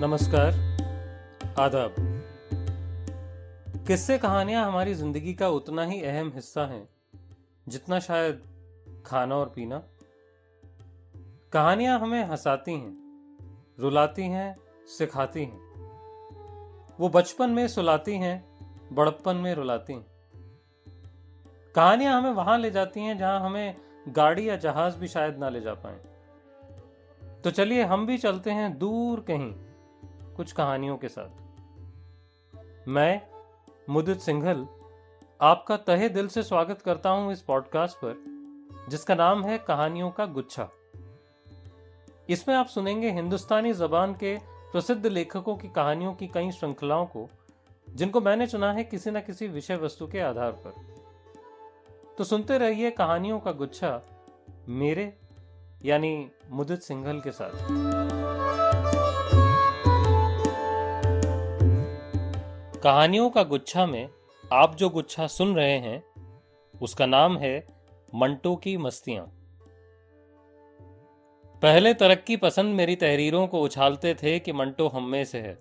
नमस्कार, आदाब। किस्से कहानियाँ हमारी ज़िंदगी का उतना ही अहम हिस्सा हैं, जितना शायद खाना और पीना। कहानियाँ हमें हंसाती हैं, रुलाती हैं, सिखाती हैं। वो बचपन में सुलाती हैं, बड़प्पन में रुलाती हैं। कहानियाँ हमें वहाँ ले जाती हैं जहाँ हमें गाड़ी या जहाज़ भी शायद ना ले जा पाए। तो चलिए हम भी चलते हैं दूर कहीं। कुछ कहानियों के साथ। मैं, मुदित सिंघल, आपका तहे दिल से स्वागत करता हूँ इस पॉडकास्ट पर, जिसका नाम है कहानियों का गुच्छा। इसमें आप सुनेंगे हिंदुस्तानी जबान के प्रसिद्ध लेखकों की कहानियों की कई श्रृंखलाओं को, जिनको मैंने चुना है किसी न किसी विषय वस्तु के आधार पर। तो सुनते रहिए कहानियों का गुच्छा मेरे, यानी मुदित सिंघल के साथ। कहानियों का गुच्छा में आप जो गुच्छा सुन रहे हैं, उसका नाम है मंटो की मस्तियाँ। पहले तरक्की पसंद मेरी तहरीरों को उछालते थे कि मंटो हम में से है।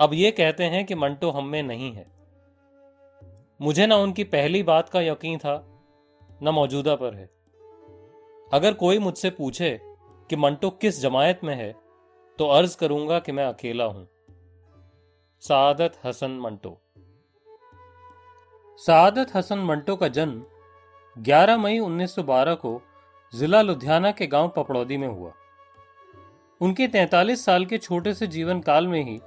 अब ये कहते हैं कि मंटो हम में नहीं है। मुझे ना उनकी पहली बात का यकीन था, न मौजूदा पर है। अगर कोई मुझसे पूछे कि मंटो किस जमायत में है तो अर्ज़ करूँगा कि मैं अकेला हूँ। सादत हसन मंटो। सादत हसन मंटो का जन्म 11 मई 1912 को जिला लुधियाना के गाँव पपड़ौदी में हुआ। उनके 43 साल के छोटे से जीवन काल में ही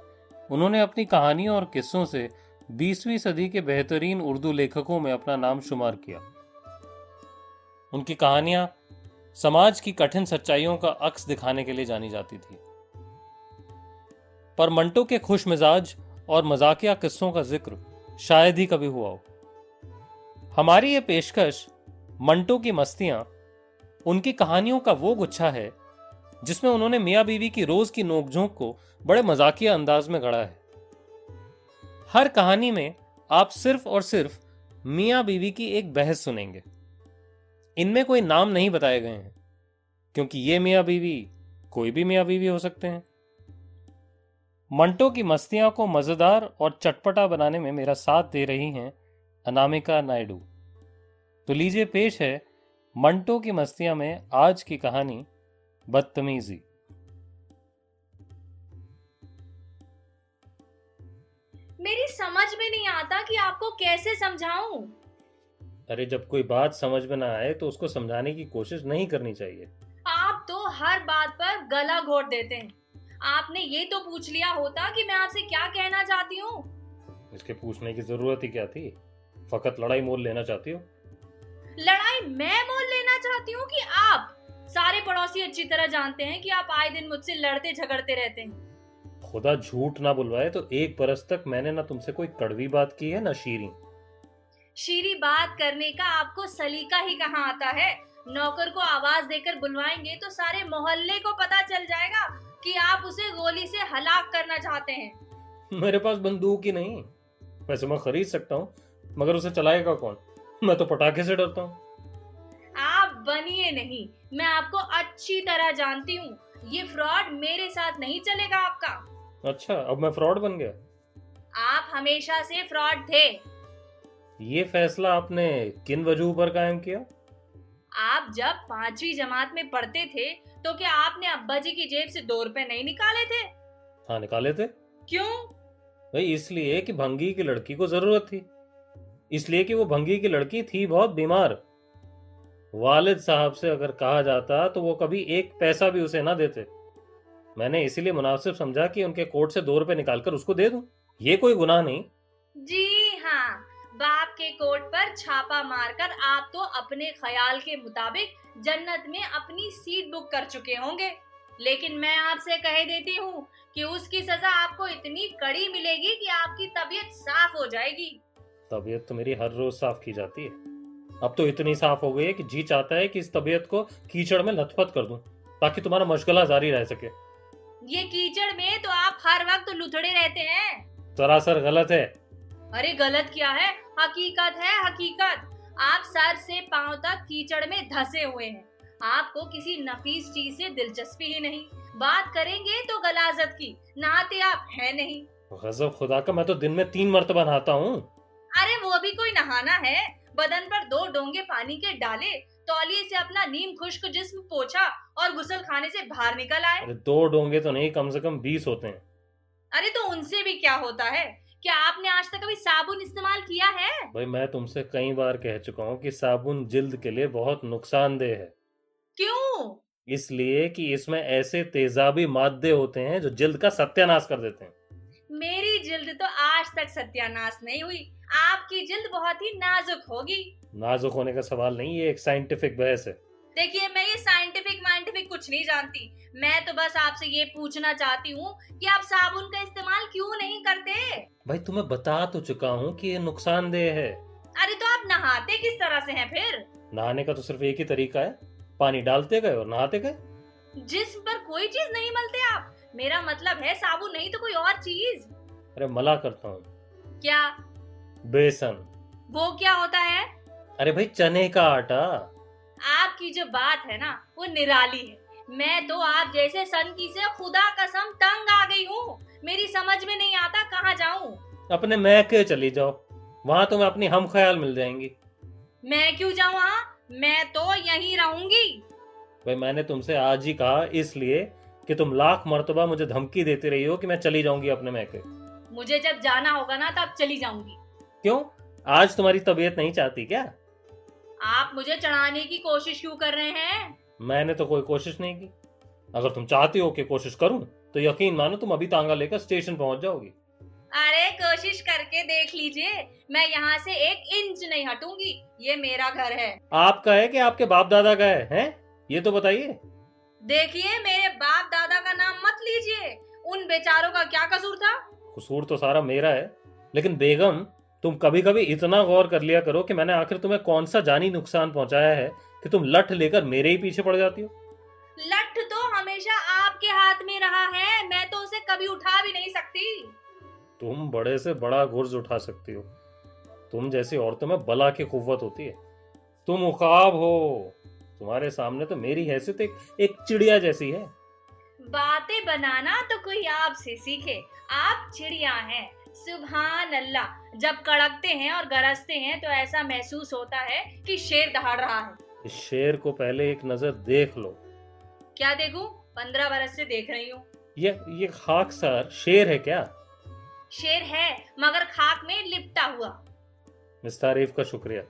उन्होंने अपनी कहानियों और किस्सों से 20वीं सदी के बेहतरीन उर्दू लेखकों में अपना नाम शुमार किया। उनकी कहानियाँ समाज की कठिन सच्चाइयों का अक्स दिखाने के लिए जानी जाती थी। पर मंटो के खुश मिजाज और मजाकिया किस्सों का ज़िक्र शायद ही कभी हुआ हो। हमारी ये पेशकश, मंटो की मस्तियाँ, उनकी कहानियों का वो गुच्छा है, जिसमें उन्होंने मियाँ बीवी की रोज की नोकझोंक को बड़े मजाकिया अंदाज में गढ़ा है। हर कहानी में आप सिर्फ़ और सिर्फ़ मियाँ बीवी की एक बहस सुनेंगे। इनमें कोई नाम नहीं बताए गए हैं, क्योंकि ये मियाँ बीवी, कोई भी मियाँ बीवी हो सकते हैं। मंटो की मस्तियाँ को मज़ेदार और चटपटा बनाने में मेरा साथ दे रही हैं अनामिका नायडू। तो लीजिए पेश है मंटो की मस्तियाँ में आज की कहानी बदतमीजी। मेरी समझ में नहीं आता कि आपको कैसे समझाऊं। अरे जब कोई बात समझ में ना आए तो उसको समझाने की कोशिश नहीं करनी चाहिए। आप तो हर बात पर गला घोट देते हैं। आपने ये तो पूछ लिया होता कि मैं आपसे क्या कहना चाहती हूँ? इसके पूछने की ज़रूरत ही क्या थी? फकत लड़ाई मोल लेना चाहती हो? लड़ाई मैं मोल लेना चाहती हूँ कि आप सारे पड़ोसी अच्छी तरह जानते हैं कि आप आए दिन मुझसे लड़ते झगड़ते रहते हैं। खुदा झूठ ना बुलवाए तो एक बरस तक मैंने ना तुमसे कोई कड़वी बात की है ना शीरी। शीरी बात करने का आपको सलीका ही कहाँ आता है? नौकर को आवाज़ देकर बुलवाएँगे तो सारे मोहल्ले को पता चल जाएगा। कि आप उसे गोली से हलाक करना चाहते हैं। मेरे पास बंदूक ही नहीं। वैसे मैं खरीद सकता हूँ मगर उसे चलाएगा कौन? मैं तो पटाखे से डरता हूँ। आप बनिए नहीं मैं आपको अच्छी तरह जानती हूँ। ये फ्रॉड मेरे साथ नहीं चलेगा आपका। अच्छा अब मैं फ्रॉड बन गया। आप हमेशा से फ्रॉड थे। ये फैसला आपने किन वजह पर कायम किया? आप जब पांचवी जमात में पढ़ते थे तो क्या आपने अब्बा जी की जेब से दो रुपए नहीं निकाले थे? हाँ निकाले थे। क्यों? भाई इसलिए कि भंगी की लड़की को ज़रूरत थी। इसलिए कि वो भंगी की लड़की थी बहुत बीमार। वालिद साहब से अगर कहा जाता तो वो कभी एक पैसा भी उसे ना देते। मैंने इसीलिए मुनासिब समझा कि उनके कोर्ट से दो रुपए निकालकर उसको दे दूँ। ये कोई गुनाह नहीं। जी बाप के कोट पर छापा मारकर आप तो अपने ख्याल के मुताबिक जन्नत में अपनी सीट बुक कर चुके होंगे। लेकिन मैं आपसे कह देती हूँ कि उसकी सजा आपको इतनी कड़ी मिलेगी कि आपकी तबीयत साफ़ हो जाएगी। तबीयत तो मेरी हर रोज साफ़ की जाती है। अब तो इतनी साफ़ हो गई है कि जी चाहता है कि इस तबीयत को कीचड़ में लथपथ कर दूँ ताकि तुम्हारा मशगला जारी रह सके। ये कीचड़ में तो आप हर वक्त लुथड़े रहते हैं। सरासर गलत है। अरे गलत क्या है? हकीकत है हकीकत। आप सर से पाँव तक कीचड़ में धसे हुए हैं। आपको किसी नफीस चीज़ से दिलचस्पी ही नहीं। बात करेंगे तो गलाजत की नहाते आप है नहीं। गजब खुदा का मैं तो दिन में तीन मरतबा नहाता हूँ। अरे वो भी कोई नहाना है? बदन पर दो डोंगे पानी के डाले तौलिए से अपना नीम खुश्क जिस्म पोछा और गुसल खाने से बाहर निकल आए। अरे दो डोंगे तो नहीं कम से कम बीस होते हैं। अरे तो उनसे भी क्या होता है? क्या आपने आज तक कभी साबुन इस्तेमाल किया है? भाई मैं तुमसे कई बार कह चुका हूँ कि साबुन जिल्द के लिए बहुत नुकसानदेह है। क्यों? इसलिए कि इसमें ऐसे तेजाबी मादे होते हैं जो जिल्द का सत्यानाश कर देते हैं। मेरी जिल्द तो आज तक सत्यानाश नहीं हुई। आपकी जिल्द बहुत ही नाजुक होगी। नाजुक होने का सवाल नहीं ये एक साइंटिफिक बहस है। देखिए मैं ये साइंटिफिक वाइंटिफिक कुछ नहीं जानती। मैं तो बस आपसे ये पूछना चाहती हूँ कि आप साबुन का इस्तेमाल क्यों नहीं करते? भाई तुम्हें बता तो चुका हूँ कि ये नुकसानदेह है। अरे तो आप नहाते किस तरह से हैं फिर? नहाने का तो सिर्फ़ एक ही तरीका है। पानी डालते गए और नहाते गए। जिस्म पर कोई चीज़ नहीं मलते आप। मेरा मतलब है साबुन नहीं तो कोई और चीज़। अरे मला करता हूँ। क्या? बेसन। वो क्या होता है? अरे भाई चने का आटा। आपकी जो बात है ना वो निराली है। मैं तो आप जैसे सन की से खुदा कसम तंग आ गई हूँ। मेरी समझ में नहीं आता कहाँ जाऊँ। अपने मैके चली जाओ वहाँ तुम्हें अपनी हम ख्याल मिल जाएँगी। मैं क्यों जाऊँ वहाँ? मैं तो यहीं रहूँगी। भाई मैंने तुमसे आज ही कहा इसलिए कि तुम लाख मरतबा मुझे धमकी देती रही हो कि मैं चली जाऊँगी अपने मैके मुझे जब जाना होगा ना तब चली जाऊँगी। क्यों? आज तुम्हारी तबीयत नहीं चाहती क्या? आप मुझे चढ़ाने की कोशिश क्यों कर रहे हैं? मैंने तो कोई कोशिश नहीं की। अगर तुम चाहती हो कि कोशिश करूँ तो यकीन मानो तुम अभी तांगा लेकर स्टेशन पहुँच जाओगी। अरे कोशिश करके देख लीजिए। मैं यहाँ से एक इंच नहीं हटूँगी। ये मेरा घर है। आपका है कि आपके बाप दादा का है हैं? ये तो बताइए। देखिए मेरे बाप दादा का नाम मत लीजिए। उन बेचारों का क्या कसूर था? कसूर तो सारा मेरा है लेकिन बेगम तुम कभी कभी इतना गौर कर लिया करो कि मैंने आखिर तुम्हें कौन सा जानी नुकसान पहुँचाया है कि तुम लठ लेकर मेरे ही पीछे पड़ जाती हो? लठ तो हमेशा आपके हाथ में रहा है। मैं तो उसे कभी उठा भी नहीं सकती। तुम बड़े से बड़ा गुर्ज उठा सकती हो। तुम जैसी औरतों में बला की कुत होती है। तुम उकाब हो। तुम्हारे सामने तो मेरी हैसियत एक, एक चिड़िया जैसी है। बातें बनाना तो कोई आपसे सीखे। आप चिड़िया हैं। सुबहान अल्लाह जब कड़कते हैं और गरजते हैं तो ऐसा महसूस होता है कि शेर दहाड़ रहा है। इस शेर को पहले एक नज़र देख लो। क्या देखूँ? पंद्रह बरस से देख रही हूँ। ये ये खाक सर शेर है क्या? शेर है मगर खाक में लिपटा हुआ। मिस तारीफ़ का शुक्रिया।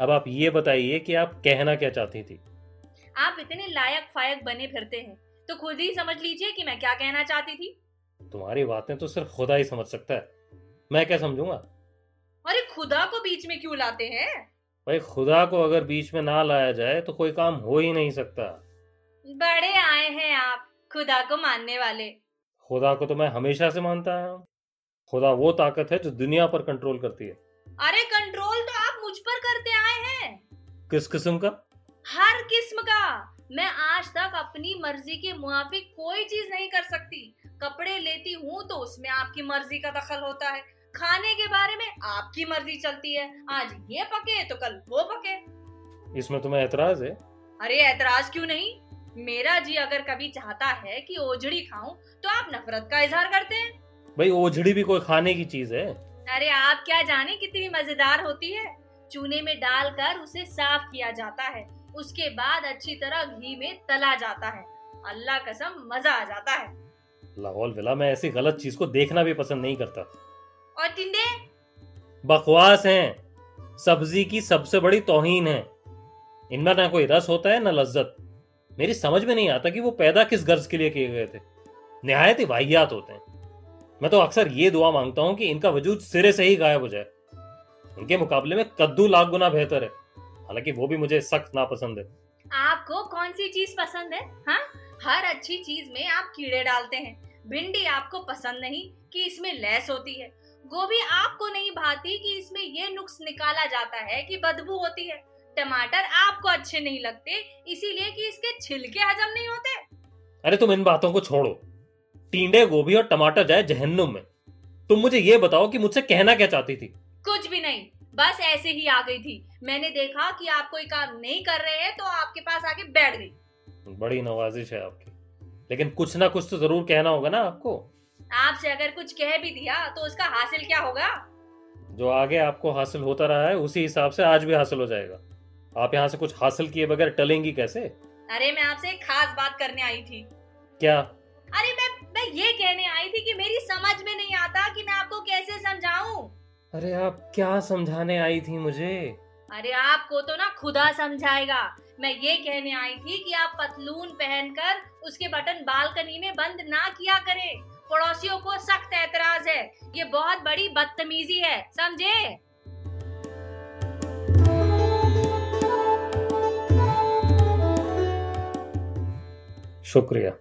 अब आप ये बताइए कि आप कहना क्या चाहती थी? आप इतने लायक फायक बने फिरते हैं तो खुद ही समझ लीजिए कि मैं क्या कहना चाहती थी। तुम्हारी बातें तो सिर्फ़ खुदा ही समझ सकता है। मैं क्या समझूँगा? अरे खुदा को बीच में क्यों लाते हैं? भाई खुदा को अगर बीच में ना लाया जाए तो कोई काम हो ही नहीं सकता। बड़े आए हैं आप खुदा को मानने वाले। खुदा को तो मैं हमेशा से मानता हूँ। खुदा वो ताकत है जो दुनिया पर कंट्रोल करती है। अरे कंट्रोल तो आप मुझ पर करते आए हैं। किस किस्म का? हर किस्म का। मैं आज तक अपनी मर्ज़ी के मुआफिक कोई चीज़ नहीं कर सकती। कपड़े लेती हूँ तो उसमें आपकी मर्ज़ी का दखल होता है। खाने के बारे में आपकी मर्ज़ी चलती है। आज ये पके तो कल वो पके। इसमें तुम्हें ऐतराज है? अरे ऐतराज क्यों नहीं? मेरा जी अगर कभी चाहता है कि ओझड़ी खाऊं तो आप नफरत का इजहार करते हैं। भाई ओझड़ी भी कोई खाने की चीज़ है। अरे आप क्या जाने कितनी मज़ेदार होती है? चूने में डालकर उसे साफ़ किया जाता है। उसके बाद अच्छी तरह घी में तला जाता है। अल्लाह कसम मज़ा आ जाता है। लाहौल विला मैं ऐसी गलत चीज़ को देखना भी पसंद नहीं करता। और टिंडे? बकवास हैं। सब्ज़ी की सबसे बड़ी तोहीन है। इनमें ना कोई रस होता है ना लज्जत। मेरी समझ में नहीं आता कि वो पैदा किस गर्ज के लिए किए गए थे। निहायत ही वाहियात होते हैं। मैं तो अक्सर ये दुआ माँगता हूँ कि इनका वजूद सिरे से ही गायब हो जाए। इनके मुकाबले में कद्दू लाख गुना बेहतर है। हालाँकि वो भी मुझे सख्त नापसंद है। आपको कौन सी चीज़ पसंद है? हाँ? हर अच्छी चीज़ में आप कीड़े डालते हैं। भिंडी आपको पसंद नहीं कि इसमें लैस होती है। गोभी आपको नहीं भाती कि इसमें ये नुक्स निकाला जाता है कि बदबू होती है। टमाटर आपको अच्छे नहीं लगते इसीलिए कि इसके छिलके हजम नहीं होते। अरे तुम इन बातों को छोड़ो। टींडे गोभी और टमाटर जाए जहन्नुम में। तुम मुझे ये बताओ कि मुझसे कहना क्या चाहती थी? कुछ भी नहीं। बस ऐसे ही आ गई थी। मैंने देखा कि आप कोई काम नहीं कर रहे हैं तो आपके पास आके बैठ गई। बड़ी नवाजिश है आपकी। लेकिन कुछ ना कुछ तो ज़रूर कहना होगा ना आपको। आपसे अगर कुछ कह भी दिया तो उसका हासिल क्या होगा? जो आगे आपको हासिल होता रहा है उसी हिसाब से आज भी हासिल हो जाएगा। आप यहाँ से कुछ हासिल किए बगैर टलेंगी कैसे? अरे मैं आपसे एक खास बात करने आई थी। क्या? अरे मैं मैं ये कहने आई थी कि मेरी समझ में नहीं आता कि मैं आपको कैसे समझाऊं। अरे आप क्या समझाने आई थी मुझे? अरे आपको तो ना खुदा समझाएगा। मैं ये कहने आई थी कि आप पतलून पहनकर उसके बटन बालकनी में बंद ना किया करें। पड़ोसियों को सख्त एतराज़ है। ये बहुत बड़ी बदतमीजी है समझे? शुक्रिया।